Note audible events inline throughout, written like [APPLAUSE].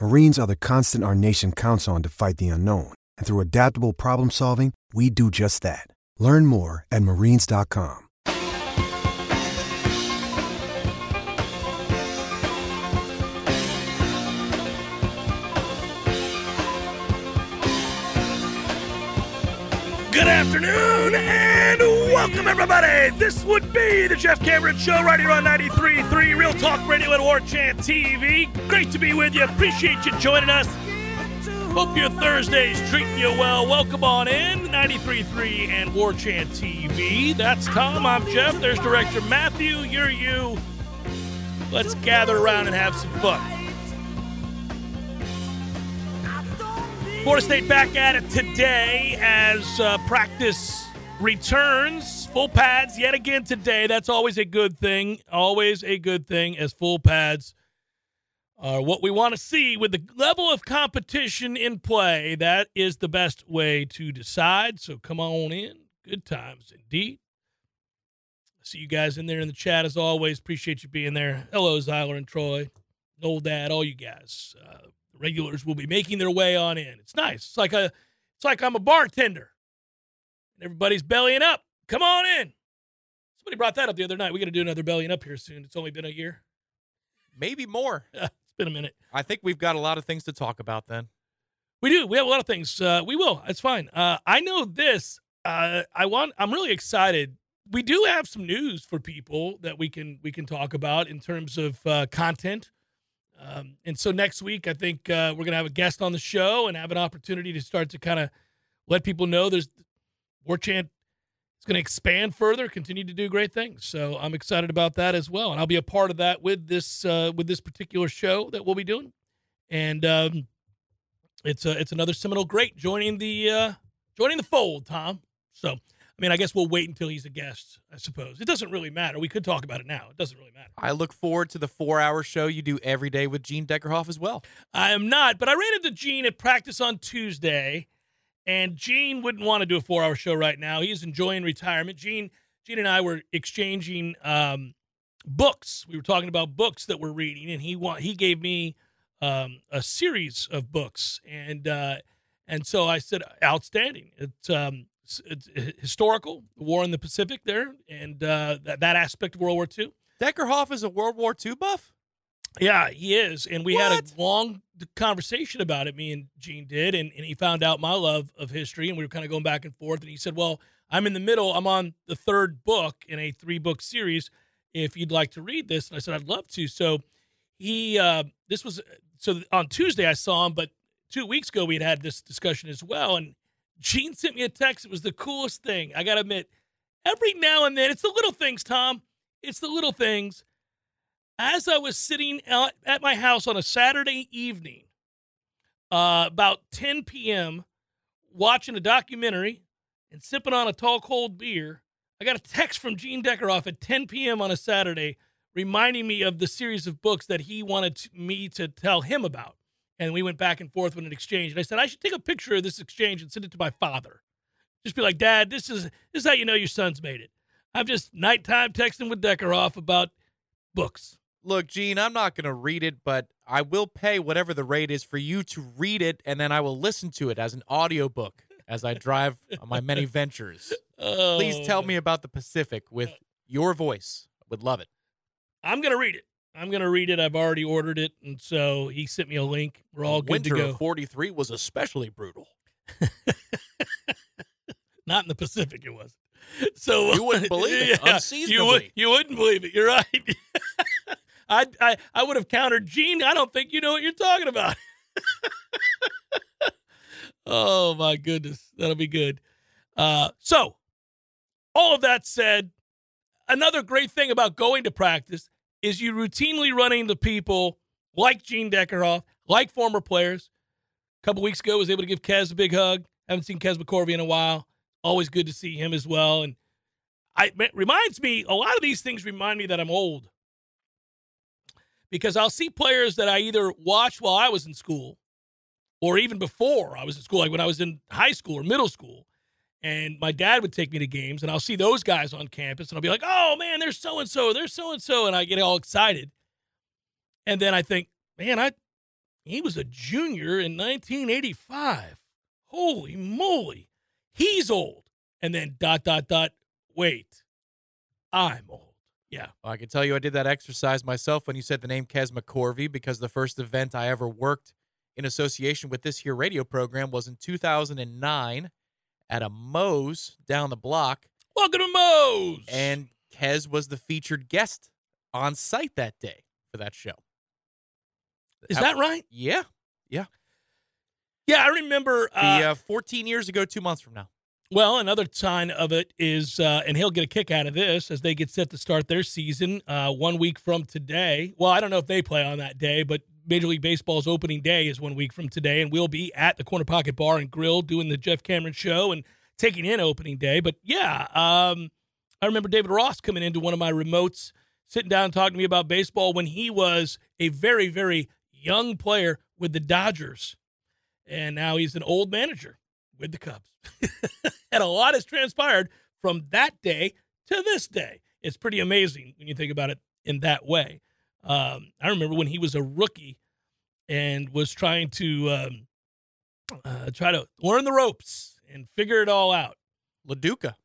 Marines are the constant our nation counts on to fight the unknown. And through adaptable problem solving, we do just that. Learn more at marines.com. Good afternoon and welcome, everybody. This would be the Jeff Cameron Show right here on 93.3 Real Talk Radio and War Chant TV. Great to be with you. Appreciate you joining us. Hope your Thursday's treating you well. Welcome on in 93.3 and War Chant TV. That's Tom. I'm Jeff. There's Director Matthew. You're you. Let's gather around and have some fun. Florida State back at it today as uh, practice returns. Full pads yet again today. That's always a good thing. Always a good thing as full pads are what we want to see with the level of competition in play. That is the best way to decide. So come on in. Good times indeed. See you guys in there in the chat as always. Appreciate you being there. Hello, Zyler and Troy, old dad, all you guys. Uh, regulars will be making their way on in. It's nice. It's like a it's like I'm a bartender. Everybody's bellying up. Come on in. Somebody brought that up the other night. We got to do another bellying up here soon. It's only been a year. Maybe more. [LAUGHS] it's been a minute. I think we've got a lot of things to talk about then. We do. We have a lot of things. Uh, we will. It's fine. Uh, I know this. Uh, I want. I'm really excited. We do have some news for people that we can we can talk about in terms of uh, content. Um, and so next week, I think uh, we're going to have a guest on the show and have an opportunity to start to kind of let people know there's War Chant going to expand further, continue to do great things. So I'm excited about that as well, and I'll be a part of that with this uh, with this particular show that we'll be doing. And um, it's a, it's another Seminole great joining the uh, joining the fold, Tom. So. I mean, I guess we'll wait until he's a guest, I suppose. It doesn't really matter. We could talk about it now. It doesn't really matter. I look forward to the four hour show you do every day with Gene Deckerhoff as well. I am not, but I ran into Gene at practice on Tuesday, and Gene wouldn't want to do a four hour show right now. He's enjoying retirement. Gene, Gene and I were exchanging um, books. We were talking about books that we're reading, and he want he gave me um, a series of books, and uh, and so I said, outstanding. It's um, it's historical, the war in the Pacific there, and uh, that, that aspect of World War II. Deckerhoff is a World War II buff? Yeah, he is. And we what? had a long conversation about it, me and Gene did, and, and he found out my love of history, and we were kind of going back and forth. And he said, Well, I'm in the middle, I'm on the third book in a three book series. If you'd like to read this, and I said, I'd love to. So he, uh, this was, so on Tuesday I saw him, but two weeks ago we had had this discussion as well. And Gene sent me a text. It was the coolest thing. I got to admit, every now and then, it's the little things, Tom. It's the little things. As I was sitting at my house on a Saturday evening, uh, about 10 p.m., watching a documentary and sipping on a tall, cold beer, I got a text from Gene Deckerhoff at 10 p.m. on a Saturday reminding me of the series of books that he wanted me to tell him about and we went back and forth with an exchange. And I said I should take a picture of this exchange and send it to my father. Just be like, Dad, this is this is how you know your son's made it. I'm just nighttime texting with Deckerhoff about books. Look, Gene, I'm not going to read it, but I will pay whatever the rate is for you to read it, and then I will listen to it as an audiobook as I drive on my many ventures. Oh. Please tell me oh. about the Pacific with your voice. I would love it. I'm going to read it. I'm going to read it. I've already ordered it. And so he sent me a link. We're all good Winter to go. Of 43 was especially brutal. [LAUGHS] Not in the Pacific, it was. so You wouldn't believe it. [LAUGHS] You, would, you wouldn't believe it. You're right. [LAUGHS] I, I I would have countered, Gene. I don't think you know what you're talking about. [LAUGHS] oh my goodness, that'll be good. Uh, so, all of that said, another great thing about going to practice is you routinely running the people like Gene Deckerhoff, like former players. A couple weeks ago, was able to give Kez a big hug. Haven't seen Kez McCorvey in a while. Always good to see him as well. And I it reminds me a lot of these things remind me that I'm old because I'll see players that I either watched while I was in school or even before I was in school, like when I was in high school or middle school. And my dad would take me to games, and I'll see those guys on campus, and I'll be like, oh man, there's so and so, there's so and so. And I get all excited. And then I think, man, I he was a junior in 1985. Holy moly. He's old. And then dot, dot, dot. Wait, I'm old. Yeah. Well, I can tell you I did that exercise myself when you said the name Kez McCorvey because the first event I ever worked in association with this here radio program was in 2009 at a Moe's down the block. Welcome to Moe's. And Kez was the featured guest on site that day for that show. Is that right? Yeah. Yeah. Yeah, I remember. The, Uh, uh, 14 years ago, two months from now. Well, another sign of it is, uh, and he'll get a kick out of this as they get set to start their season uh, one week from today. Well, I don't know if they play on that day, but Major League Baseball's opening day is one week from today, and we'll be at the Corner Pocket Bar and Grill doing the Jeff Cameron show and taking in opening day. But yeah, um, I remember David Ross coming into one of my remotes, sitting down talking to me about baseball when he was a very, very young player with the Dodgers. And now he's an old manager with the Cubs. [LAUGHS] and a lot has transpired from that day to this day. It's pretty amazing when you think about it in that way. Um, I remember when he was a rookie and was trying to um, uh, try to learn the ropes and figure it all out. Lo Duca.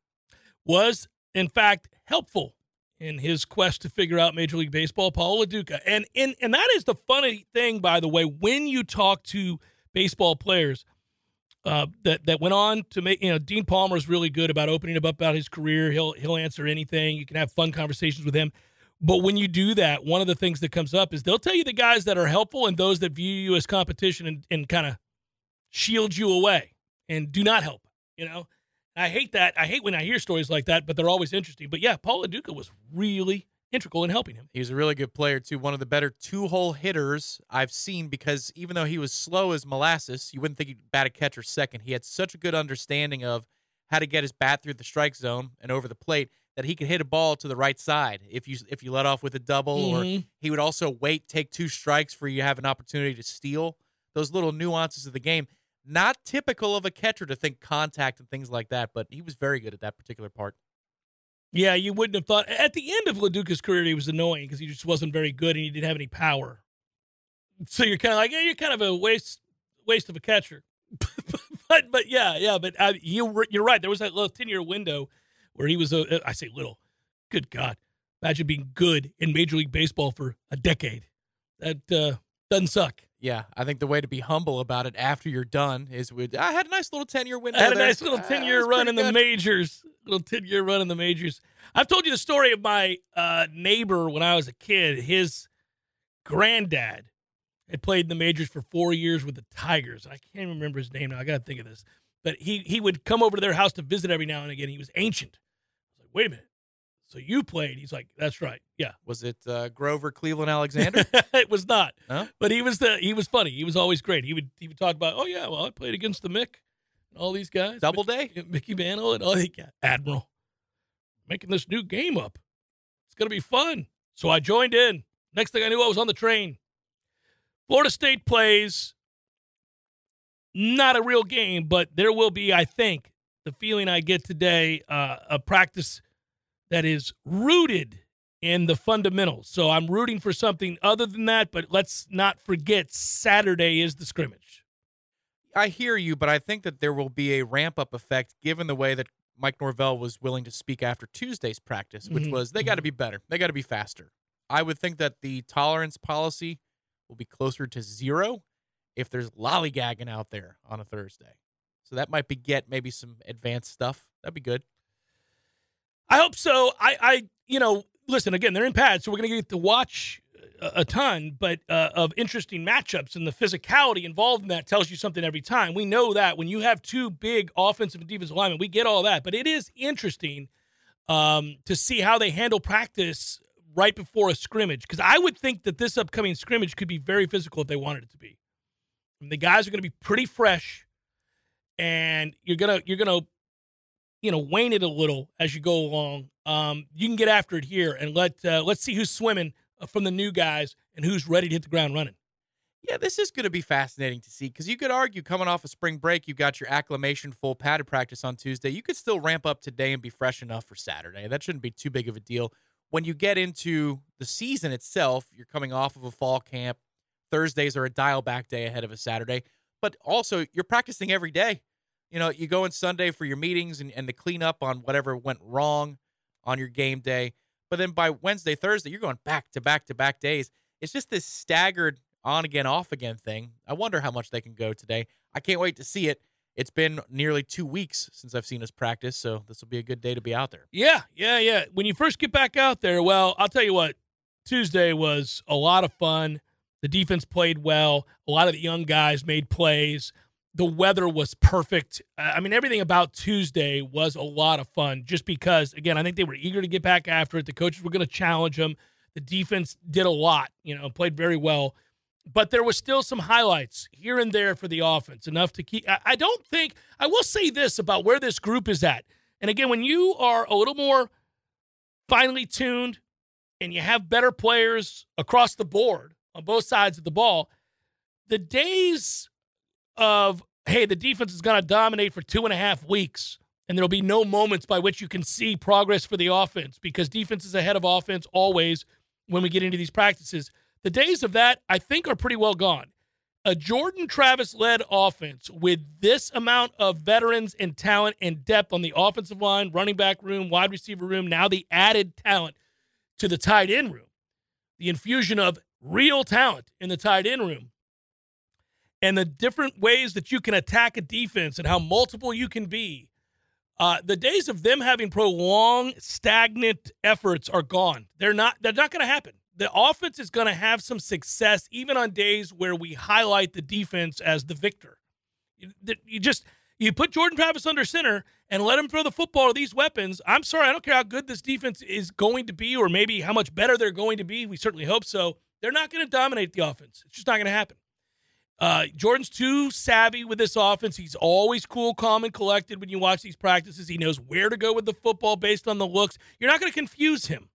Was in fact helpful in his quest to figure out Major League Baseball, Paul Lo Duca. And and and that is the funny thing, by the way, when you talk to baseball players uh, that that went on to make you know Dean Palmer is really good about opening up about his career. He'll he'll answer anything. You can have fun conversations with him. But when you do that, one of the things that comes up is they'll tell you the guys that are helpful and those that view you as competition and, and kind of shield you away and do not help. You know, I hate that. I hate when I hear stories like that, but they're always interesting. But yeah, Paul Lo Duca was really integral in helping him. He was a really good player, too. One of the better two hole hitters I've seen because even though he was slow as molasses, you wouldn't think he'd bat a catcher second. He had such a good understanding of how to get his bat through the strike zone and over the plate that he could hit a ball to the right side if you if you let off with a double Mhm. or he would also wait take two strikes for you to have an opportunity to steal those little nuances of the game not typical of a catcher to think contact and things like that but he was very good at that particular part Yeah, you wouldn't have thought. At the end of Lo Duca's career, he was annoying because he just wasn't very good and he didn't have any power. So you're kind of like, yeah, you're kind of a waste waste of a catcher. [LAUGHS] but but yeah, yeah, but uh, you you're right. There was that little ten year window where he was a. I say little. Good God, imagine being good in Major League Baseball for a decade. That uh, doesn't suck. Yeah i think the way to be humble about it after you're done is with i had a nice little 10 year window I had a there. nice little Uh, 10 it year was run pretty in the good. majors. Little 10 year run in the majors. I've told you the story of my uh, neighbor when I was a kid. His granddad had played in the majors for four years with the Tigers. I can't even remember his name now. I got to think of this. But he, he would come over to their house to visit every now and again. He was ancient. I was like, wait a minute. So you played? He's like, that's right. Yeah. was it uh, grover cleveland alexander [LAUGHS] it was not. Huh? But he was the he was funny. He was always great. He would he would talk about, oh yeah, well I played against the Mick and all these guys. Doubleday? Mickey, Mickey Mantle and all the yeah, Admiral. Making this new game up. It's gonna be fun. So I joined in. Next thing I knew, I was on the train. Florida State plays not a real game, but there will be, I think, the feeling I get today, uh, a practice that is rooted in the fundamentals. So I'm rooting for something other than that, but let's not forget Saturday is the scrimmage. I hear you, but I think that there will be a ramp up effect given the way that Mike Norvell was willing to speak after Tuesday's practice, which Mhm, was they got to be better. They got to be faster. I would think that the tolerance policy will be closer to zero if there's lollygagging out there on a Thursday. So that might be get maybe some advanced stuff. That'd be good. I hope so. I, I, you know, listen again. They're in pads, so we're going to get to watch a, a ton, but uh, of interesting matchups and the physicality involved in that tells you something every time. We know that when you have two big offensive and defensive linemen, we get all that. But it is interesting um, to see how they handle practice right before a scrimmage because I would think that this upcoming scrimmage could be very physical if they wanted it to be. The guys are going to be pretty fresh, and you're gonna you're gonna you know wane it a little as you go along. Um, you can get after it here and let uh, let's see who's swimming uh, from the new guys and who's ready to hit the ground running. Yeah, this is going to be fascinating to see because you could argue coming off a of spring break, you've got your acclimation full padded practice on Tuesday. You could still ramp up today and be fresh enough for Saturday. That shouldn't be too big of a deal. When you get into the season itself, you're coming off of a fall camp. Thursdays are a dial back day ahead of a Saturday, but also you're practicing every day. You know, you go in Sunday for your meetings and, and to clean up on whatever went wrong on your game day. But then by Wednesday, Thursday, you're going back to back to back days. It's just this staggered on again, off again thing. I wonder how much they can go today. I can't wait to see it. It's been nearly two weeks since I've seen us practice, so this will be a good day to be out there. Yeah, yeah, yeah. When you first get back out there, well, I'll tell you what, Tuesday was a lot of fun. The defense played well. A lot of the young guys made plays. The weather was perfect. I mean, everything about Tuesday was a lot of fun just because, again, I think they were eager to get back after it. The coaches were going to challenge them. The defense did a lot, you know, played very well but there was still some highlights here and there for the offense, enough to keep. I don't think, I will say this about where this group is at. And again, when you are a little more finely tuned and you have better players across the board on both sides of the ball, the days of, hey, the defense is going to dominate for two and a half weeks and there'll be no moments by which you can see progress for the offense because defense is ahead of offense always when we get into these practices the days of that, I think, are pretty well gone. A Jordan Travis led offense with this amount of veterans and talent and depth on the offensive line, running back room, wide receiver room, now the added talent to the tight end room, the infusion of real talent in the tight end room, and the different ways that you can attack a defense and how multiple you can be. Uh, the days of them having prolonged, stagnant efforts are gone. They're not. They're not going to happen the offense is going to have some success even on days where we highlight the defense as the victor. You, you just you put Jordan Travis under center and let him throw the football with these weapons. I'm sorry, I don't care how good this defense is going to be or maybe how much better they're going to be. We certainly hope so. They're not going to dominate the offense. It's just not going to happen. Uh, Jordan's too savvy with this offense. He's always cool, calm, and collected when you watch these practices. He knows where to go with the football based on the looks. You're not going to confuse him.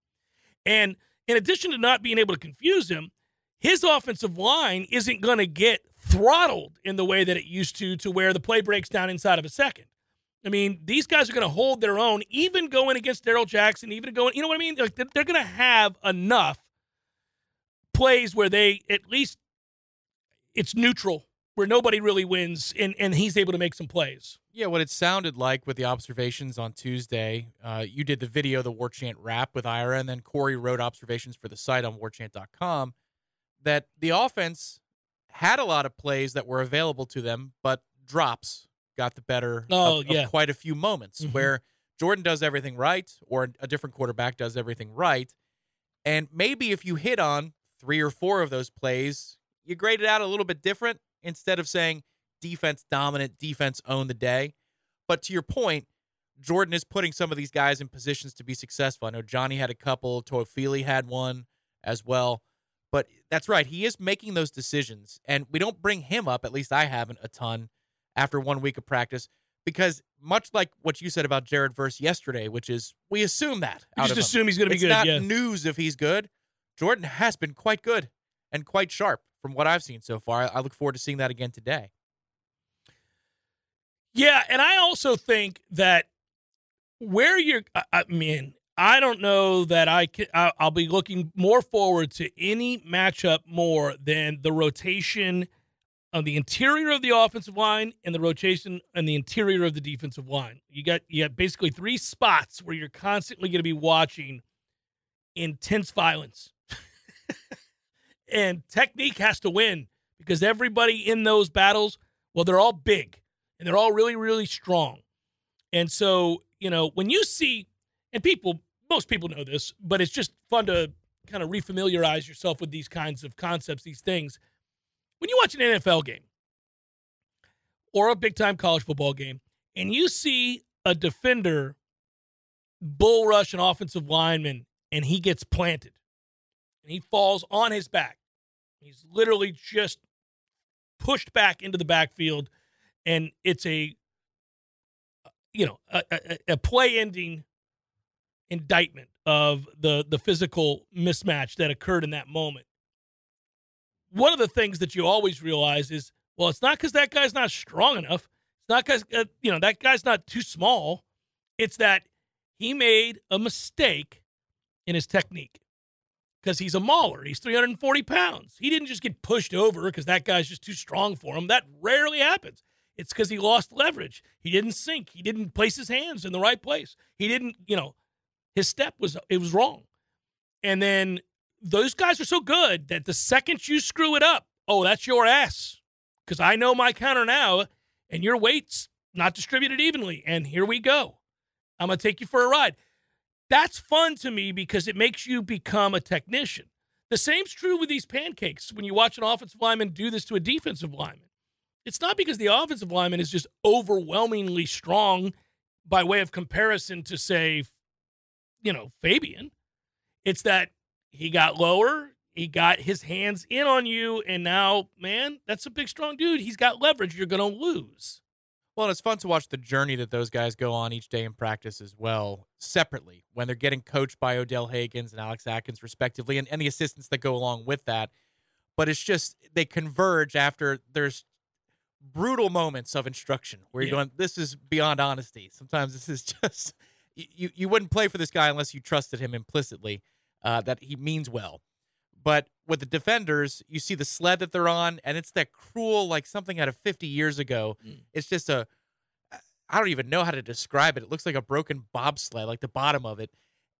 And – in addition to not being able to confuse him, his offensive line isn't going to get throttled in the way that it used to, to where the play breaks down inside of a second. I mean, these guys are going to hold their own, even going against Darrell Jackson, even going, you know what I mean? Like they're going to have enough plays where they at least it's neutral, where nobody really wins, and and he's able to make some plays. Yeah, what it sounded like with the observations on Tuesday, uh, you did the video, the War Chant wrap with Ira, and then Corey wrote observations for the site on warchant.com. That the offense had a lot of plays that were available to them, but drops got the better oh, of, yeah. of quite a few moments mm-hmm. where Jordan does everything right, or a different quarterback does everything right. And maybe if you hit on three or four of those plays, you grade it out a little bit different instead of saying, defense dominant, defense own the day. But to your point, Jordan is putting some of these guys in positions to be successful. I know Johnny had a couple, Toafili had one as well. But that's right. He is making those decisions. And we don't bring him up, at least I haven't a ton after one week of practice, because much like what you said about Jared Verse yesterday, which is we assume that. We just assume he's going to be it's good. It's not yeah. news if he's good. Jordan has been quite good and quite sharp from what I've seen so far. I look forward to seeing that again today. Yeah, and I also think that where you're, I mean, I don't know that I can. I'll be looking more forward to any matchup more than the rotation on the interior of the offensive line and the rotation on the interior of the defensive line. You got you got basically three spots where you're constantly going to be watching intense violence, [LAUGHS] and technique has to win because everybody in those battles, well, they're all big and they're all really, really strong. And so, you know, when you see, and people, most people know this, but it's just fun to kind of refamiliarize yourself with these kinds of concepts, these things. When you watch an NFL game or a big time college football game, and you see a defender bull rush an offensive lineman and he gets planted and he falls on his back. He's literally just pushed back into the backfield and it's a you know a, a, a play ending indictment of the the physical mismatch that occurred in that moment. One of the things that you always realize is well it's not because that guy's not strong enough. It's not because uh, you know that guy's not too small. It's that he made a mistake in his technique because he's a mauler. He's 340 pounds. He didn't just get pushed over because that guy's just too strong for him. That rarely happens. It's because he lost leverage. He didn't sink. He didn't place his hands in the right place. He didn't, you know, his step was it was wrong. And then those guys are so good that the second you screw it up, oh, that's your ass. Because I know my counter now, and your weight's not distributed evenly. And here we go. I'm gonna take you for a ride. That's fun to me because it makes you become a technician. The same's true with these pancakes when you watch an offensive lineman do this to a defensive lineman. It's not because the offensive lineman is just overwhelmingly strong by way of comparison to, say, you know, Fabian. It's that he got lower, he got his hands in on you, and now, man, that's a big, strong dude. He's got leverage. You're going to lose. Well, and it's fun to watch the journey that those guys go on each day in practice as well, separately, when they're getting coached by Odell Haggins and Alex Atkins, respectively, and, and the assistants that go along with that. But it's just they converge after there's brutal moments of instruction where you're yeah. going, this is beyond honesty. Sometimes this is [LAUGHS] just you you wouldn't play for this guy unless you trusted him implicitly uh, that he means well. But with the defenders, you see the sled that they're on, and it's that cruel, like something out of 50 years ago. Mm. It's just a, I don't even know how to describe it. It looks like a broken bobsled, like the bottom of it.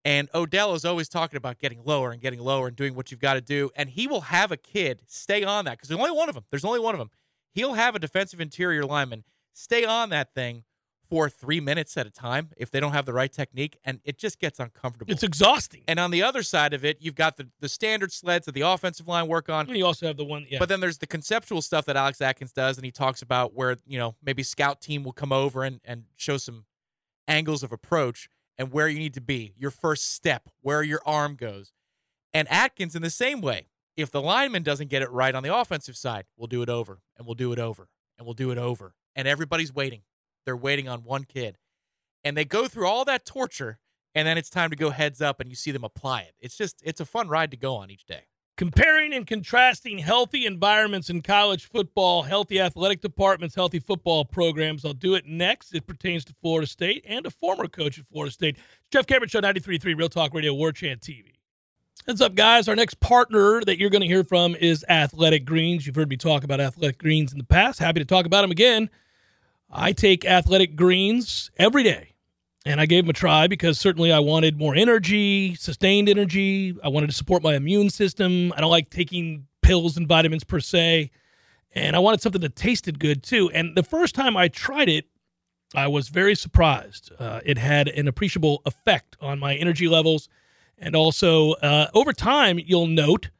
And Odell is always talking about getting lower and getting lower and doing what you've got to do. And he will have a kid stay on that because there's only one of them. There's only one of them he'll have a defensive interior lineman stay on that thing for three minutes at a time if they don't have the right technique, and it just gets uncomfortable. It's exhausting. And on the other side of it, you've got the, the standard sleds that the offensive line work on. And you also have the one, yeah. But then there's the conceptual stuff that Alex Atkins does, and he talks about where, you know, maybe scout team will come over and, and show some angles of approach and where you need to be, your first step, where your arm goes. And Atkins, in the same way, if the lineman doesn't get it right on the offensive side, we'll do it over and we'll do it over and we'll do it over. And everybody's waiting. They're waiting on one kid. And they go through all that torture and then it's time to go heads up and you see them apply it. It's just it's a fun ride to go on each day. Comparing and contrasting healthy environments in college football, healthy athletic departments, healthy football programs. I'll do it next. It pertains to Florida State and a former coach at Florida State. Jeff Cameron Show 93.3 Real Talk Radio, War Chant TV. What's up, guys? Our next partner that you're going to hear from is Athletic Greens. You've heard me talk about Athletic Greens in the past. Happy to talk about them again. I take Athletic Greens every day, and I gave them a try because certainly I wanted more energy, sustained energy. I wanted to support my immune system. I don't like taking pills and vitamins per se, and I wanted something that tasted good too. And the first time I tried it, I was very surprised. Uh, it had an appreciable effect on my energy levels and also, uh, over time, you'll note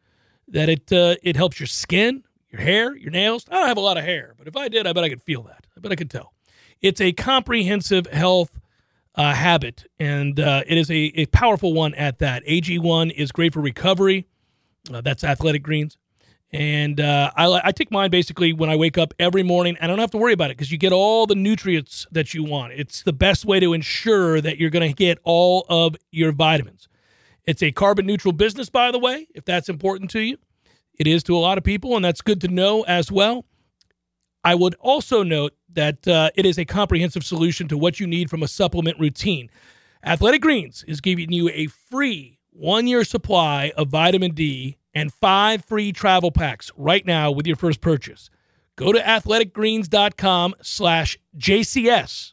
that it uh, it helps your skin, your hair, your nails. I don't have a lot of hair, but if I did, I bet I could feel that. I bet I could tell. It's a comprehensive health uh, habit, and uh, it is a, a powerful one at that. AG1 is great for recovery. Uh, that's Athletic Greens. And uh, I, I take mine basically when I wake up every morning. I don't have to worry about it because you get all the nutrients that you want. It's the best way to ensure that you're going to get all of your vitamins. It's a carbon neutral business, by the way, if that's important to you. It is to a lot of people, and that's good to know as well. I would also note that uh, it is a comprehensive solution to what you need from a supplement routine. Athletic Greens is giving you a free one year supply of vitamin D and five free travel packs right now with your first purchase. Go to athleticgreens.com slash JCS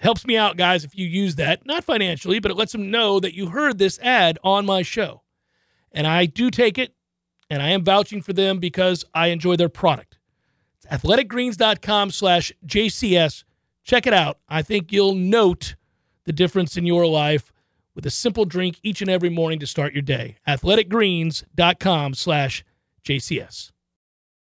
Helps me out, guys, if you use that. Not financially, but it lets them know that you heard this ad on my show. And I do take it, and I am vouching for them because I enjoy their product. It's athleticgreens.com slash JCS. Check it out. I think you'll note the difference in your life with a simple drink each and every morning to start your day. Athleticgreens.com slash JCS.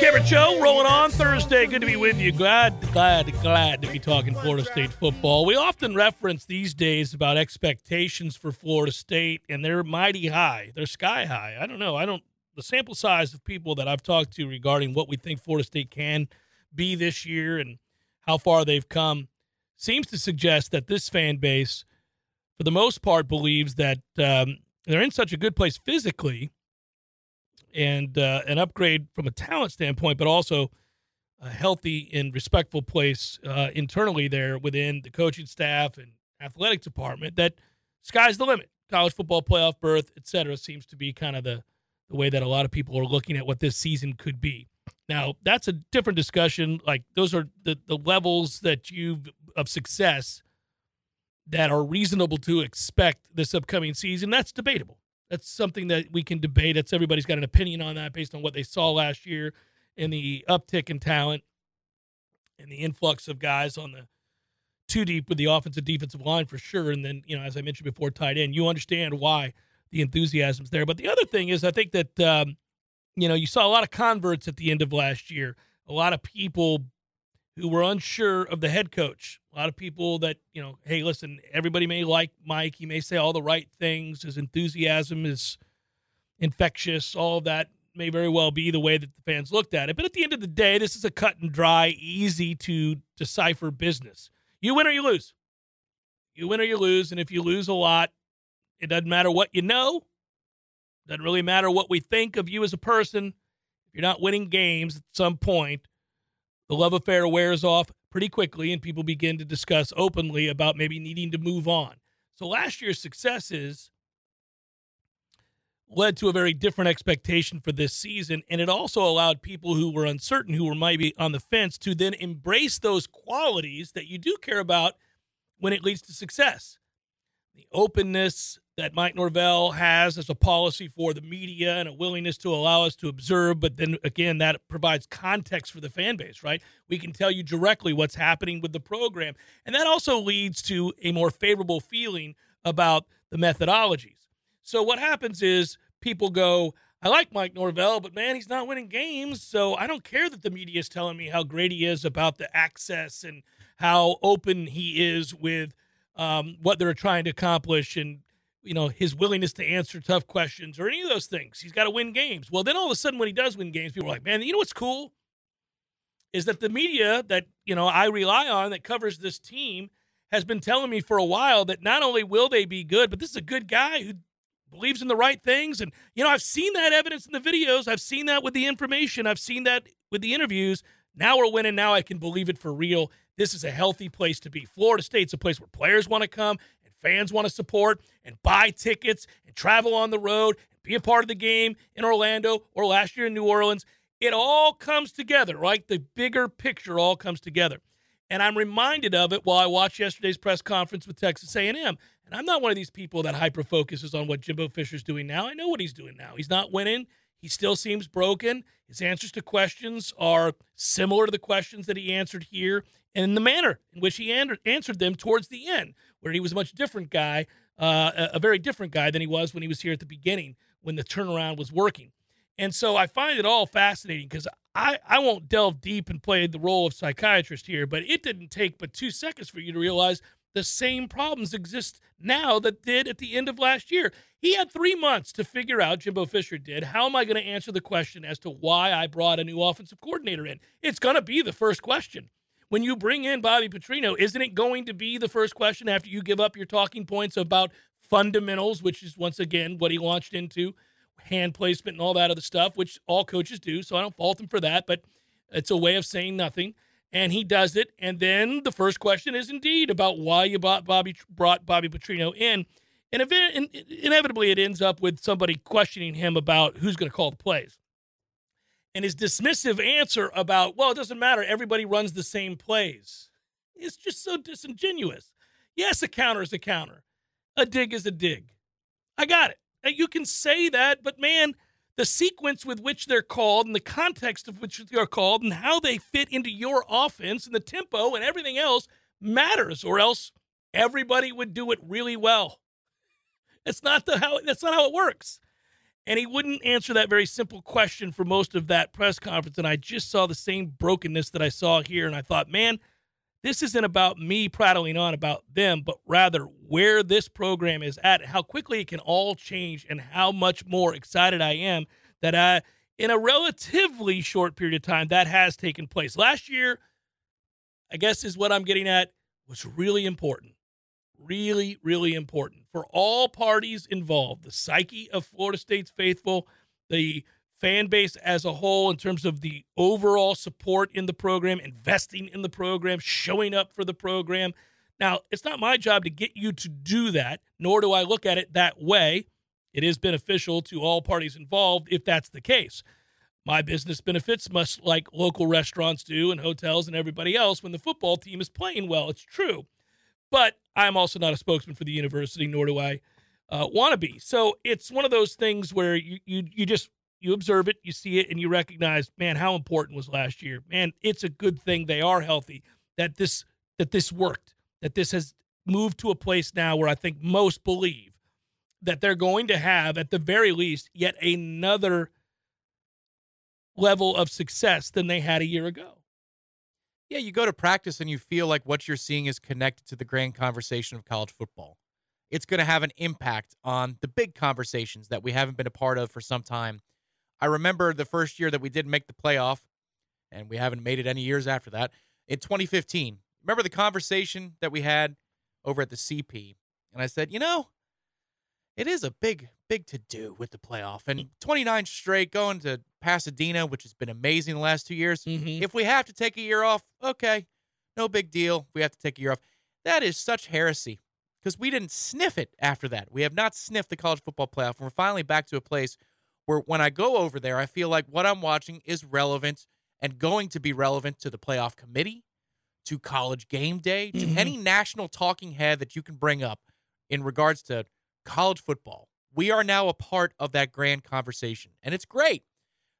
Cameron Show rolling on Thursday. Good to be with you. Glad, glad, glad to be talking Florida State football. We often reference these days about expectations for Florida State, and they're mighty high. They're sky high. I don't know. I don't. The sample size of people that I've talked to regarding what we think Florida State can be this year and how far they've come seems to suggest that this fan base, for the most part, believes that um, they're in such a good place physically and uh, an upgrade from a talent standpoint, but also a healthy and respectful place uh, internally there within the coaching staff and athletic department. That sky's the limit. College football playoff berth, et cetera, seems to be kind of the the way that a lot of people are looking at what this season could be. Now, that's a different discussion. Like those are the the levels that you've of success that are reasonable to expect this upcoming season. That's debatable. That's something that we can debate. That's everybody's got an opinion on that based on what they saw last year and the uptick in talent and the influx of guys on the two deep with the offensive defensive line for sure. And then, you know, as I mentioned before, tight end, you understand why the enthusiasm's there. But the other thing is, I think that, um, you know, you saw a lot of converts at the end of last year, a lot of people who were unsure of the head coach. A lot of people that, you know, hey, listen, everybody may like Mike. He may say all the right things. His enthusiasm is infectious. All of that may very well be the way that the fans looked at it. But at the end of the day, this is a cut and dry, easy to decipher business. You win or you lose. You win or you lose. And if you lose a lot, it doesn't matter what you know. Doesn't really matter what we think of you as a person. If you're not winning games at some point, the love affair wears off pretty quickly and people begin to discuss openly about maybe needing to move on. So last year's successes led to a very different expectation for this season and it also allowed people who were uncertain who were maybe on the fence to then embrace those qualities that you do care about when it leads to success. The openness, that Mike Norvell has as a policy for the media and a willingness to allow us to observe. But then again, that provides context for the fan base, right? We can tell you directly what's happening with the program. And that also leads to a more favorable feeling about the methodologies. So what happens is people go, I like Mike Norvell, but man, he's not winning games. So I don't care that the media is telling me how great he is about the access and how open he is with um, what they're trying to accomplish and you know, his willingness to answer tough questions or any of those things. He's got to win games. Well, then all of a sudden, when he does win games, people are like, man, you know what's cool? Is that the media that, you know, I rely on that covers this team has been telling me for a while that not only will they be good, but this is a good guy who believes in the right things. And, you know, I've seen that evidence in the videos. I've seen that with the information. I've seen that with the interviews. Now we're winning. Now I can believe it for real. This is a healthy place to be. Florida State's a place where players want to come fans want to support and buy tickets and travel on the road and be a part of the game in Orlando or last year in New Orleans. It all comes together, right? The bigger picture all comes together. And I'm reminded of it while I watched yesterday's press conference with Texas A&M. And I'm not one of these people that hyper focuses on what Jimbo Fisher's doing now. I know what he's doing now. He's not winning. He still seems broken. His answers to questions are similar to the questions that he answered here and the manner in which he answered them towards the end, where he was a much different guy, uh, a very different guy than he was when he was here at the beginning when the turnaround was working. And so I find it all fascinating because I, I won't delve deep and play the role of psychiatrist here, but it didn't take but two seconds for you to realize the same problems exist now that did at the end of last year. He had three months to figure out, Jimbo Fisher did, how am I going to answer the question as to why I brought a new offensive coordinator in? It's going to be the first question. When you bring in Bobby Petrino, isn't it going to be the first question after you give up your talking points about fundamentals, which is once again what he launched into, hand placement and all that other stuff, which all coaches do. So I don't fault him for that, but it's a way of saying nothing and he does it. And then the first question is indeed about why you bought Bobby brought Bobby Petrino in, and inevitably it ends up with somebody questioning him about who's going to call the plays. And his dismissive answer about, well, it doesn't matter, everybody runs the same plays, is just so disingenuous. Yes, a counter is a counter, a dig is a dig. I got it. You can say that, but man, the sequence with which they're called and the context of which they're called and how they fit into your offense and the tempo and everything else matters, or else everybody would do it really well. That's not the how that's not how it works. And he wouldn't answer that very simple question for most of that press conference. And I just saw the same brokenness that I saw here. And I thought, man, this isn't about me prattling on about them, but rather where this program is at, how quickly it can all change, and how much more excited I am that I, in a relatively short period of time, that has taken place. Last year, I guess is what I'm getting at, was really important. Really, really important for all parties involved the psyche of Florida State's faithful, the fan base as a whole in terms of the overall support in the program, investing in the program, showing up for the program. Now, it's not my job to get you to do that, nor do I look at it that way. It is beneficial to all parties involved if that's the case. My business benefits much like local restaurants do and hotels and everybody else when the football team is playing well. It's true. But I'm also not a spokesman for the university, nor do I uh, want to be. So it's one of those things where you, you, you just you observe it, you see it, and you recognize, man, how important was last year. Man, it's a good thing they are healthy. That this that this worked. That this has moved to a place now where I think most believe that they're going to have, at the very least, yet another level of success than they had a year ago. Yeah, you go to practice and you feel like what you're seeing is connected to the grand conversation of college football. It's going to have an impact on the big conversations that we haven't been a part of for some time I remember the first year that we didn't make the playoff, and we haven't made it any years after that, in 2015. Remember the conversation that we had over at the CP? And I said, you know, it is a big, big to do with the playoff. And 29 straight going to Pasadena, which has been amazing the last two years. Mm-hmm. If we have to take a year off, okay, no big deal. We have to take a year off. That is such heresy because we didn't sniff it after that. We have not sniffed the college football playoff. And we're finally back to a place where when I go over there, I feel like what I'm watching is relevant and going to be relevant to the playoff committee, to college game day, to mm-hmm. any national talking head that you can bring up in regards to college football. We are now a part of that grand conversation, and it's great.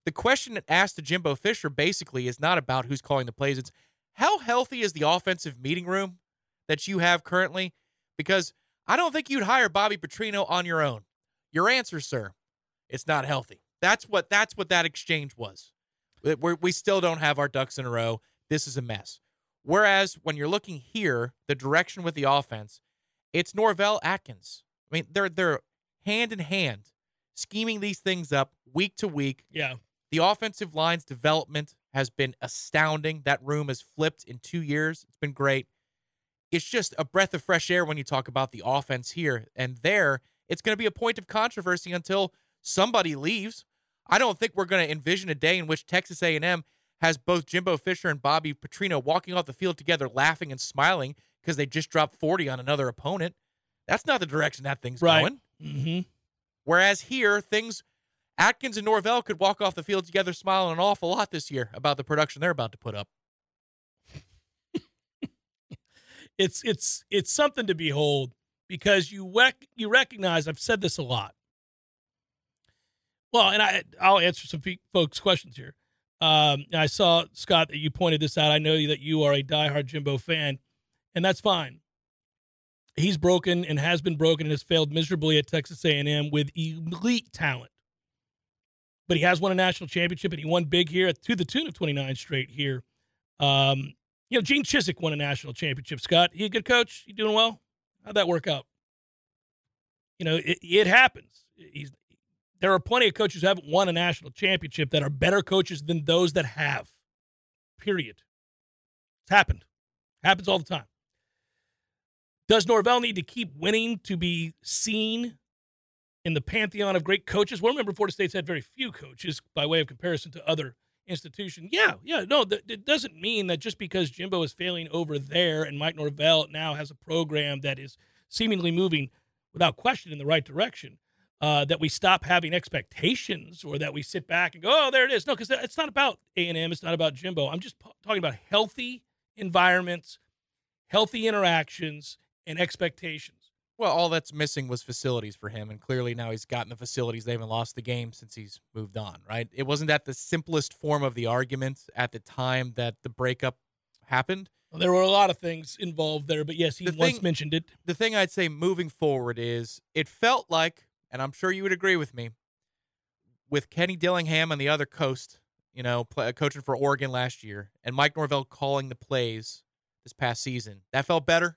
The question that asked to Jimbo Fisher basically is not about who's calling the plays. It's how healthy is the offensive meeting room that you have currently? Because I don't think you'd hire Bobby Petrino on your own. Your answer, sir, it's not healthy. That's what that's what that exchange was. We're, we still don't have our ducks in a row. This is a mess. Whereas when you're looking here, the direction with the offense, it's Norvell Atkins. I mean, they're they're hand in hand, scheming these things up week to week. Yeah. The offensive line's development has been astounding. That room has flipped in two years. It's been great. It's just a breath of fresh air when you talk about the offense here and there. It's going to be a point of controversy until somebody leaves. I don't think we're going to envision a day in which Texas A&M has both Jimbo Fisher and Bobby Petrino walking off the field together, laughing and smiling because they just dropped 40 on another opponent. That's not the direction that thing's right. going. Mm-hmm. Whereas here, things Atkins and Norvell could walk off the field together, smiling an awful lot this year about the production they're about to put up. [LAUGHS] it's it's it's something to behold because you rec- you recognize. I've said this a lot. Well, and I I'll answer some folks' questions here. Um, I saw Scott that you pointed this out. I know that you are a diehard Jimbo fan, and that's fine. He's broken and has been broken and has failed miserably at Texas A&M with elite talent. But he has won a national championship and he won big here to the tune of 29 straight here. Um, You know, Gene Chizik won a national championship. Scott, he a good coach? You doing well? How'd that work out? You know, it, it happens. He's, there are plenty of coaches who haven't won a national championship that are better coaches than those that have. Period. It's happened. Happens all the time. Does Norvell need to keep winning to be seen in the pantheon of great coaches? Well, remember, Florida State's had very few coaches by way of comparison to other institutions. Yeah, yeah, no, th- it doesn't mean that just because Jimbo is failing over there and Mike Norvell now has a program that is seemingly moving without question in the right direction, uh, that we stop having expectations or that we sit back and go, oh, there it is. No, because it's not about A&M. It's not about Jimbo. I'm just p- talking about healthy environments, healthy interactions, and expectations. Well, all that's missing was facilities for him, and clearly now he's gotten the facilities. They haven't lost the game since he's moved on, right? It wasn't that the simplest form of the argument at the time that the breakup happened. Well, there were a lot of things involved there, but yes, he The once thing- mentioned it. The thing I'd say moving forward is it felt like, and I'm sure you would agree with me, with Kenny Dillingham on the other coast, you know, play, coaching for Oregon last year, and Mike Norvell calling the plays this past season, that felt better.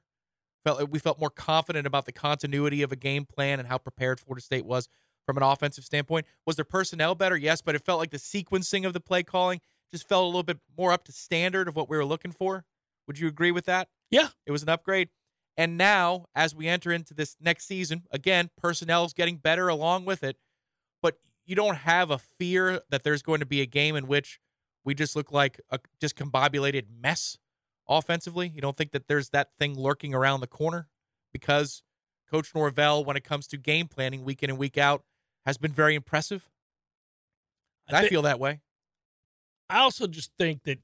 Felt we felt more confident about the continuity of a game plan and how prepared Florida State was from an offensive standpoint. Was their personnel better? Yes, but it felt like the sequencing of the play calling just felt a little bit more up to standard of what we were looking for. Would you agree with that? Yeah. It was an upgrade. And now, as we enter into this next season, again, personnel is getting better along with it, but you don't have a fear that there's going to be a game in which we just look like a discombobulated mess offensively. You don't think that there's that thing lurking around the corner because Coach Norvell, when it comes to game planning week in and week out, has been very impressive. I, thi- feel that way. I also just think that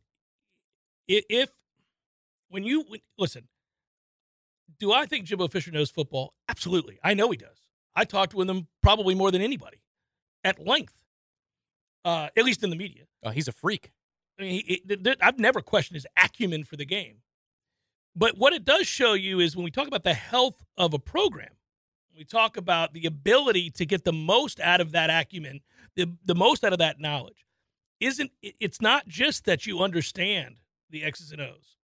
if when you when, listen, do I think Jimbo Fisher knows football? Absolutely, I know he does. I talked with him probably more than anybody at length, uh, at least in the media. Uh, he's a freak. I mean, he, th- I've never questioned his acumen for the game. But what it does show you is when we talk about the health of a program, we talk about the ability to get the most out of that acumen, the, the most out of that knowledge. Isn't it's not just that you understand the X's and O's,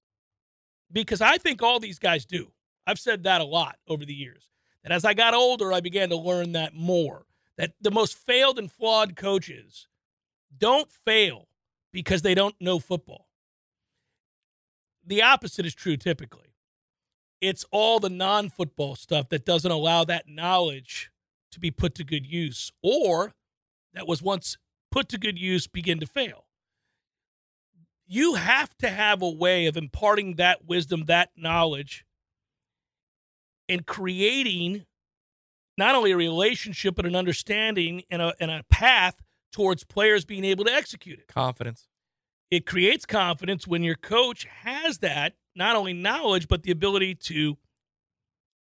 because I think all these guys do. I've said that a lot over the years. That as I got older, I began to learn that more. That the most failed and flawed coaches don't fail because they don't know football. The opposite is true typically. It's all the non football stuff that doesn't allow that knowledge to be put to good use or that was once put to good use begin to fail. You have to have a way of imparting that wisdom, that knowledge, and creating not only a relationship, but an understanding and a, and a path towards players being able to execute it. Confidence. it creates confidence when your coach has that not only knowledge but the ability to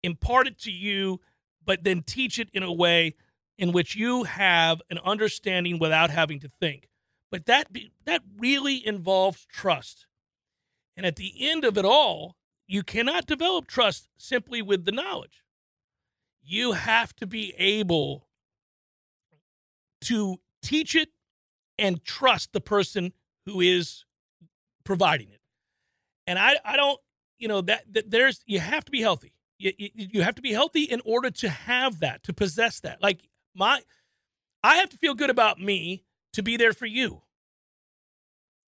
impart it to you but then teach it in a way in which you have an understanding without having to think. But that be, that really involves trust. And at the end of it all you cannot develop trust simply with the knowledge. You have to be able to teach it and trust the person who is providing it. And I, I don't, you know, that, that there's, you have to be healthy. You, you, you have to be healthy in order to have that, to possess that. Like my, I have to feel good about me to be there for you.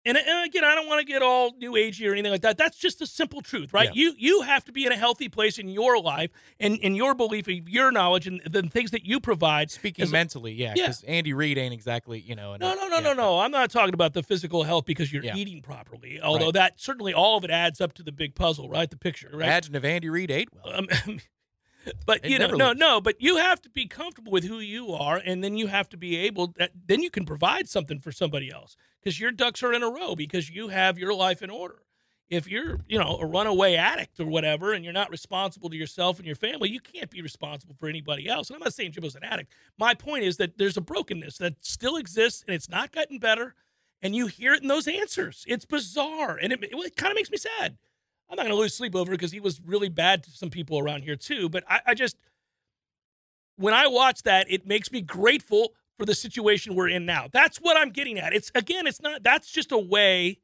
And, and again, I don't want to get all new agey or anything like that. That's just the simple truth, right? Yeah. You you have to be in a healthy place in your life and in your belief, of your knowledge, and the things that you provide. Speaking As- mentally, yeah, Yeah. because Andy Reid ain't exactly, you know. No, no, no, yeah, no, no. I'm not talking about the physical health because you're Yeah. eating properly. Although Right. that certainly all of it adds up to the big puzzle, right? The picture, right? Imagine if Andy Reid ate well. Um, [LAUGHS] [LAUGHS] but you know, no, no. But you have to be comfortable with who you are, and then you have to be able. That, then you can provide something for somebody else because your ducks are in a row because you have your life in order. If you're, you know, a runaway addict or whatever, and you're not responsible to yourself and your family, you can't be responsible for anybody else. And I'm not saying Jimbo's an addict. My point is that there's a brokenness that still exists, and it's not gotten better. And you hear it in those answers. It's bizarre, and it, it kind of makes me sad. I'm not going to lose sleep over it because he was really bad to some people around here too. But I, I just, when I watch that, it makes me grateful for the situation we're in now. That's what I'm getting at. It's again, it's not. That's just a way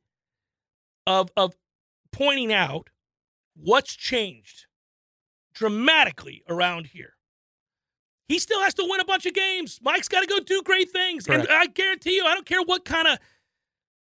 of of pointing out what's changed dramatically around here. He still has to win a bunch of games. Mike's got to go do great things. Correct. And I guarantee you, I don't care what kind of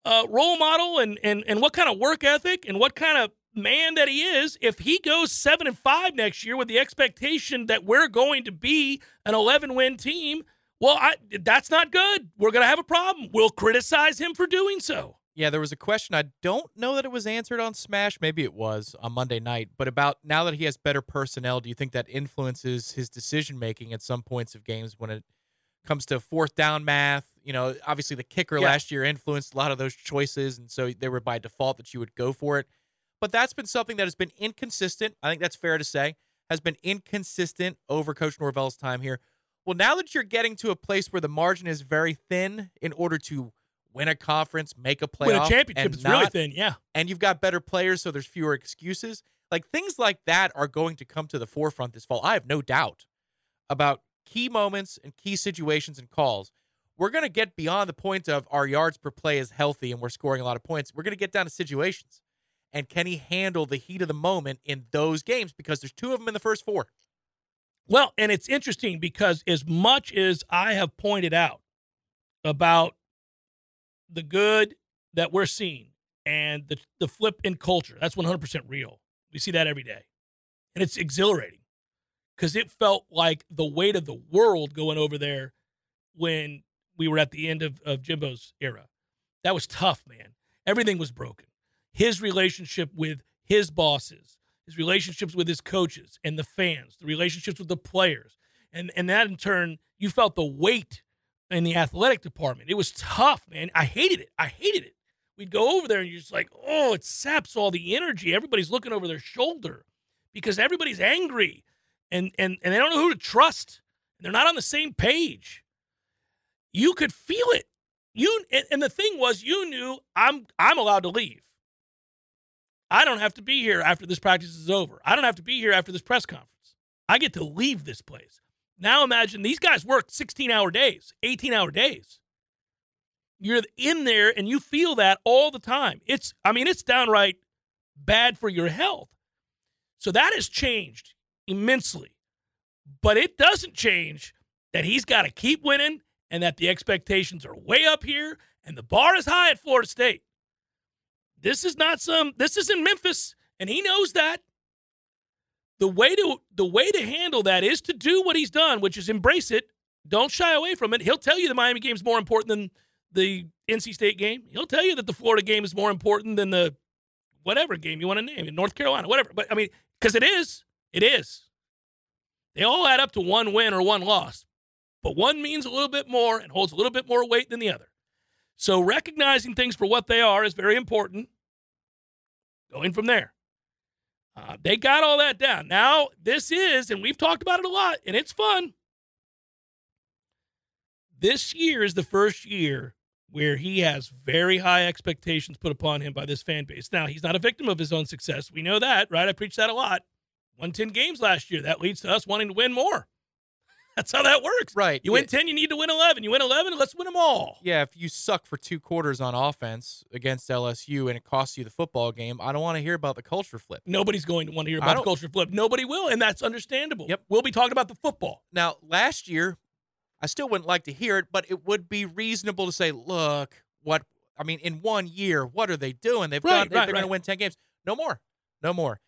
uh, role model and, and, and what kind of work ethic and what kind of man that he is, if he goes seven and five next year with the expectation that we're going to be an 11 win team, well, I, that's not good. We're going to have a problem. We'll criticize him for doing so. Yeah, there was a question. I don't know that it was answered on Smash. Maybe it was on Monday night. But about now that he has better personnel, do you think that influences his decision making at some points of games when it comes to fourth down math? You know, obviously the kicker Yeah. last year influenced a lot of those choices, and so they were by default that you would go for it. But that's been something that has been inconsistent. I think that's fair to say. Has been inconsistent over Coach Norvell's time here. Well, now that you're getting to a place where the margin is very thin in order to win a conference, make a playoff, Win a championship and is really thin. Yeah. and you've got better players, so there's fewer excuses. Like things like that are going to come to the forefront this fall. I have no doubt about key moments and key situations and calls. We're going to get beyond the point of our yards per play is healthy and we're scoring a lot of points. We're going to get down to situations. And can he handle the heat of the moment in those games? Because there's two of them in the first four. Well, and it's interesting because as much as I have pointed out about the good that we're seeing and the the flip in culture, that's 100% real. We see that every day. And it's exhilarating cuz it felt like the weight of the world going over there when we were at the end of, of Jimbo's era. That was tough, man. Everything was broken. His relationship with his bosses, his relationships with his coaches and the fans, the relationships with the players. And and that in turn, you felt the weight in the athletic department. It was tough, man. I hated it. I hated it. We'd go over there and you're just like, oh, it saps all the energy. Everybody's looking over their shoulder because everybody's angry and and, and they don't know who to trust. They're not on the same page. You could feel it. You and, and the thing was, you knew I'm I'm allowed to leave. I don't have to be here after this practice is over. I don't have to be here after this press conference. I get to leave this place. Now imagine these guys work 16 hour days, 18 hour days. You're in there and you feel that all the time. It's, I mean, it's downright bad for your health. So that has changed immensely. But it doesn't change that he's got to keep winning and that the expectations are way up here and the bar is high at Florida State. This is not some this is in Memphis and he knows that. The way to the way to handle that is to do what he's done, which is embrace it. Don't shy away from it. He'll tell you the Miami game is more important than the NC State game. He'll tell you that the Florida game is more important than the whatever game you want to name, in North Carolina, whatever. But I mean, because it is, it is. They all add up to one win or one loss, but one means a little bit more and holds a little bit more weight than the other. So recognizing things for what they are is very important. Going from there. Uh, they got all that down. Now, this is, and we've talked about it a lot, and it's fun. This year is the first year where he has very high expectations put upon him by this fan base. Now, he's not a victim of his own success. We know that, right? I preached that a lot. Won 10 games last year. That leads to us wanting to win more. That's how that works. Right. You win Yeah. 10, you need to win 11. You win 11, let's win them all. Yeah, if you suck for two quarters on offense against LSU and it costs you the football game, I don't want to hear about the culture flip. Nobody's going to want to hear about the culture flip. Nobody will, and that's understandable. Yep. We'll be talking about the football. Now, last year, I still wouldn't like to hear it, but it would be reasonable to say, look, what I mean, in one year, what are they doing? They've Right, gone, they're right, going to win 10 games. No more. No more.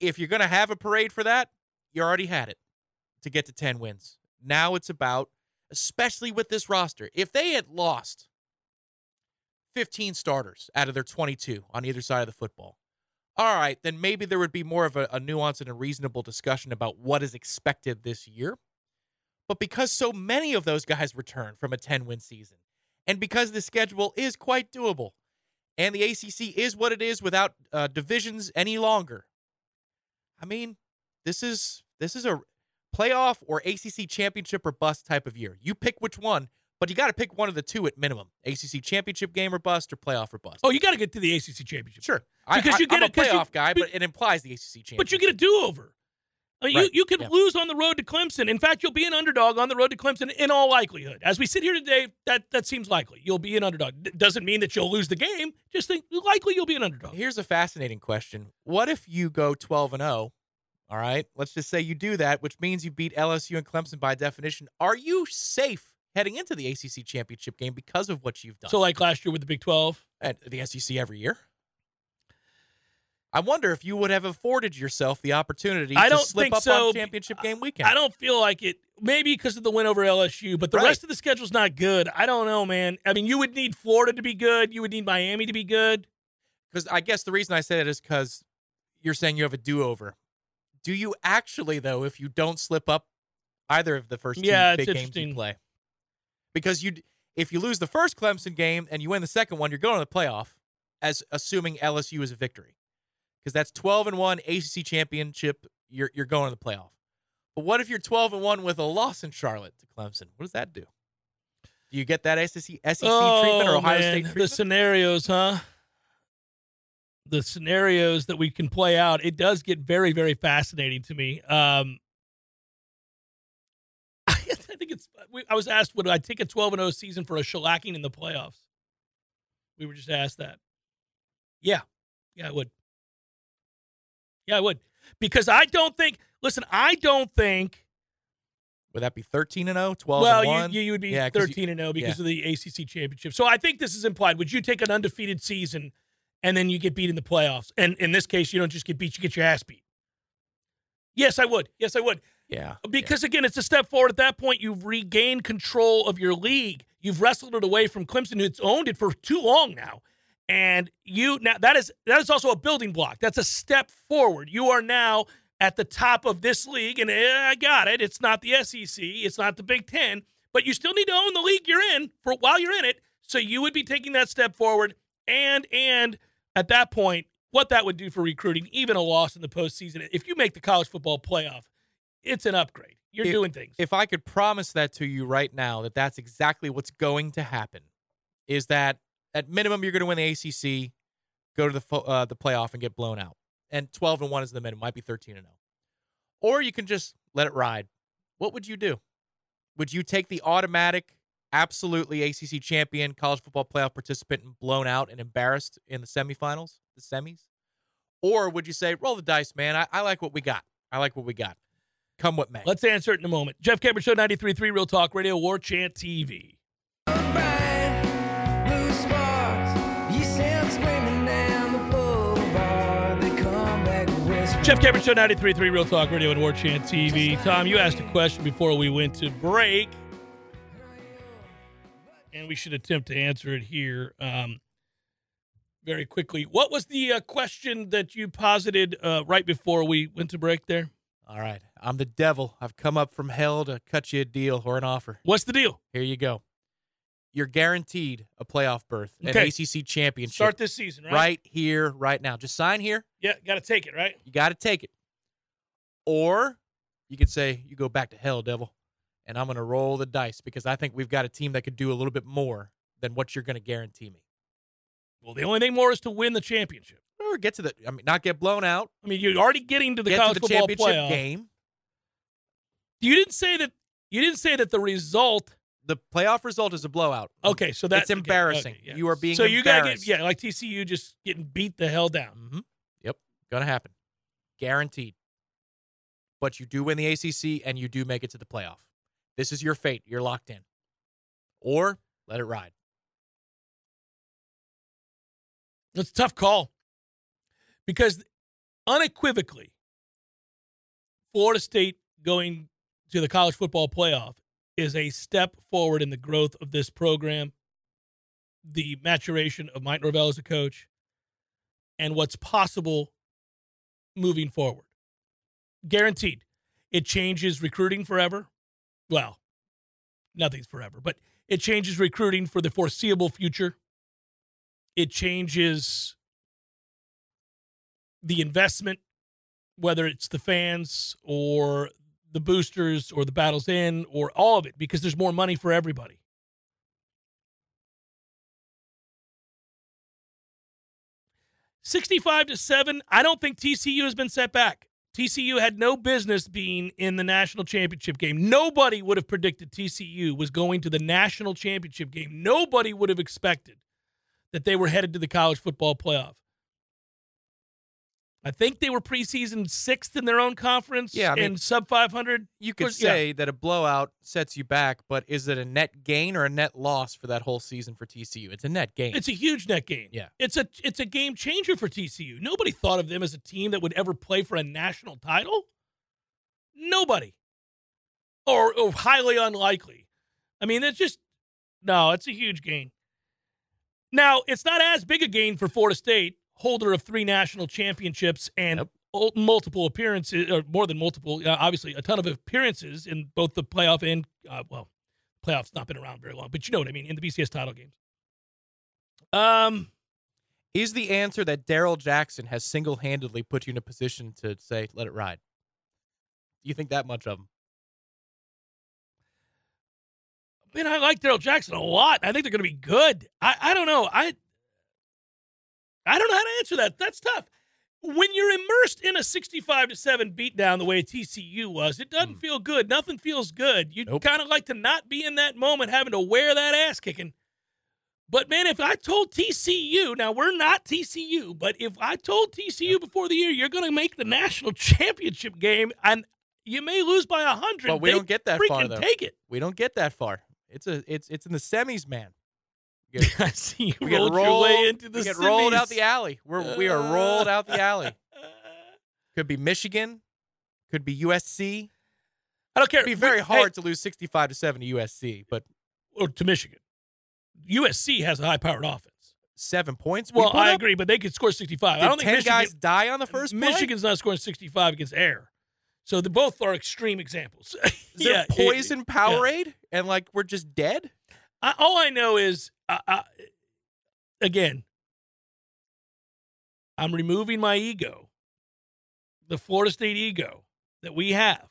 If you're going to have a parade for that, you already had it to get to 10 wins. Now it's about, especially with this roster, if they had lost 15 starters out of their 22 on either side of the football, all right, then maybe there would be more of a, a nuance and a reasonable discussion about what is expected this year. But because so many of those guys return from a 10 win season, and because the schedule is quite doable, and the ACC is what it is without uh, divisions any longer, I mean, this is this is a playoff or ACC championship or bust type of year. You pick which one, but you got to pick one of the two at minimum: ACC championship game or bust, or playoff or bust. Oh, you got to get to the ACC championship. sure. Because I, you get I'm a 'cause you- playoff guy, but- it implies the ACC championship. But you get a do over. I mean, Right, you, you can yeah. lose on the road to Clemson. In fact, you'll be an underdog on the road to Clemson in all likelihood. As we sit here today, that, that seems likely. You'll be an underdog. D- doesn't mean that you'll lose the game. Just think likely you'll be an underdog. Here's a fascinating question. What if you go 12 and 0? All right. Let's just say you do that, which means you beat LSU and Clemson by definition. Are you safe heading into the ACC championship game because of what you've done? So, like last year with the Big 12. at the SEC every year. I wonder if you would have afforded yourself the opportunity I to don't slip think up so. on championship game weekend. I don't feel like it. Maybe because of the win over LSU, but the Right. rest of the schedule's not good. I don't know, man. I mean, you would need Florida to be good. You would need Miami to be good. because I guess the reason I say that is because you're saying you have a do-over. Do you actually though? If you don't slip up either of the first two Yeah, it's big games you play, because you if you lose the first Clemson game and you win the second one, you're going to the playoff as assuming LSU is a victory, because that's 12 and one ACC championship. You're you're going to the playoff. But what if you're 12 and one with a loss in Charlotte to Clemson? What does that do? Do you get that SEC SEC treatment or Oh, Ohio man. State The scenarios, huh? The scenarios that we can play out. It does get very, very fascinating to me. Um, [LAUGHS] I think it's. we- I was asked, would I take a 12 and 0 season for a shellacking in the playoffs? We were just asked that. Yeah, yeah, I would. Yeah, I would because I don't think. Listen, I don't think. Would that be 13 and 0, 12 well, and 1? you, you would be Yeah, 'cause you- 13 and 0 because yeah. of the ACC championship. So I think this is implied. Would you take an undefeated season and then you get beat in the playoffs? And in this case, you don't just get beat; you get your ass beat. Yes, I would. Yes, I would. yeah. Because again, it's a step forward. At that point, you've regained control of your league. You've wrestled it away from Clemson, who's owned it for too long now. And you now that is that is also a building block. That's a step forward. You are now at the top of this league, and eh, I got it. It's not the SEC, it's not the Big Ten, but you still need to own the league you're in for while you're in it. So you would be taking that step forward, and and at that point, what that would do for recruiting, even a loss in the postseason, if you make the college football playoff, it's an upgrade. You're If- doing things. if I could promise that to you right now, that that's exactly what's going to happen, is that at minimum you're going to win the ACC, go to the uh, the playoff and get blown out, and 12 and one is the minimum, might be 13 and 0, or you can just let it ride. What would you do? Would you take the automatic, absolutely ACC champion, college football playoff participant, and blown out and embarrassed in the semifinals, the semis, or would you say roll the dice, man? I, I like what we got. I like what we got. Come what may. Let's answer it in a moment. Jeff Cameron Show 93.3 Real Talk Radio, War Chant TV. Jeff Cameron Show 93.3 Real Talk Radio and War Chant TV. Tom, you asked a question before we went to break, and we should attempt to answer it here um, very quickly. What was the uh, question that you posited uh, right before we went to break there? All right. I'm the devil. I've come up from hell to cut you a deal or an offer. What's the deal? Here you go. You're guaranteed a playoff berth, an Okay. ACC championship. Start this season, right? right here, right now. Just sign here. Yeah, got to take it, right? You got to take it. Or you could say, you go back to hell, devil, and I'm going to roll the dice because I think we've got a team that could do a little bit more than what you're going to guarantee me. Well, the only thing more is to win the championship. Or get to the, I mean, not get blown out, I mean, you're already getting to the get college to the football championship playoff. game. You didn't say that. You didn't say that the result. The playoff result is a blowout. Okay, so that's It's embarrassing. You are being so you gotta get yeah, like TCU just getting beat the hell down. Mm-hmm. Yep. Gonna happen. Guaranteed. But you do win the ACC and you do make it to the playoff. This is your fate. You're locked in. Or let it ride. It's a tough call because unequivocally, Florida State going to the college football playoff is a step forward in the growth of this program, the maturation of Mike Norvell as a coach, and what's possible moving forward. Guaranteed. It changes recruiting forever. Well, nothing's forever, but it changes recruiting for the foreseeable future it changes the investment, whether it's the fans or the boosters or the battles in or all of it, because there's more money for everybody. Sixty-five to seven. I don't think TCU has been set back. TCU had no business being in the national championship game. Nobody would have predicted TCU was going to the national championship game. Nobody would have expected that they were headed to the college football playoff. I think they were preseason sixth in their own conference Yeah, I mean, and sub 500. You could course, yeah. say that a blowout sets you back, but is it a net gain or a net loss for that whole season for TCU? It's a net gain. It's a huge net gain. Yeah. It's a it's a game changer for TCU. Nobody thought of them as a team that would ever play for a national title. Nobody. Or, or highly unlikely. I mean, it's just no, it's a huge gain. Now, it's not as big a gain for Florida State, holder of three national championships and ul- multiple appearances, or more than multiple, uh, obviously a ton of appearances in both the playoff and, uh, well, playoffs not been around very long, but you know what I mean, in the BCS title games. Um, is the answer that Darrell Jackson has single handedly put you in a position to say, let it ride? Do you think that much of him? man, I like Darrell Jackson a lot. I think they're going to be good. I, I don't know. I I don't know how to answer that. That's tough. When you're immersed in a 65 to 7 beatdown the way TCU was, it doesn't hmm. feel good. Nothing feels good. You. Nope. kind of like to not be in that moment having to wear that ass kicking. But man, if I told TCU, now we're not TCU, but if I told TCU before the year you're going to make the national [LAUGHS] championship game and you may lose by a hundred, But we don't get that far, though. Take it. We don't get that far. It's a it's it's in the semis, man. We get, [LAUGHS] I see you we get rolled way into the we get rolled out the alley. We're we are rolled out the alley. [LAUGHS] Could be Michigan, could be USC. I don't care. It'd be very We- hard to lose sixty-five to seven to USC, but or to Michigan. USC has a high-powered offense. seven points. we Well, I up? agree, but they could score 65. Did I don't think Michigan, guys die on the first play? Michigan's not scoring 65 against Air. So the both are extreme examples. Is there [LAUGHS] yeah, poison yeah. Powerade and like we're just dead? I, all I know is, uh, again, I'm removing my ego, the Florida State ego that we have.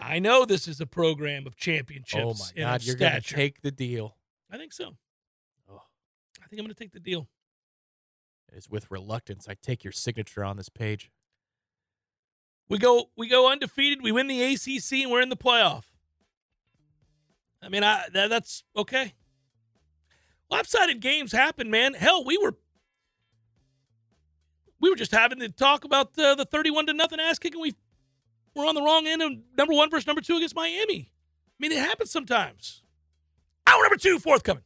I know this is a program of championships. oh my god, you're gonna take the deal. I think so. Oh. I think I'm going to take the deal. It is with reluctance I take your signature on this page. We go we go undefeated. We win the ACC and we're in the playoff. I mean, I that, that's okay. Lopsided games happen, man. Hell, we were we were just having to talk about uh, the thirty-one to nothing ass kicking. We were on the wrong end of number one versus number two against Miami. I mean, it happens sometimes. Hour number two, forthcoming.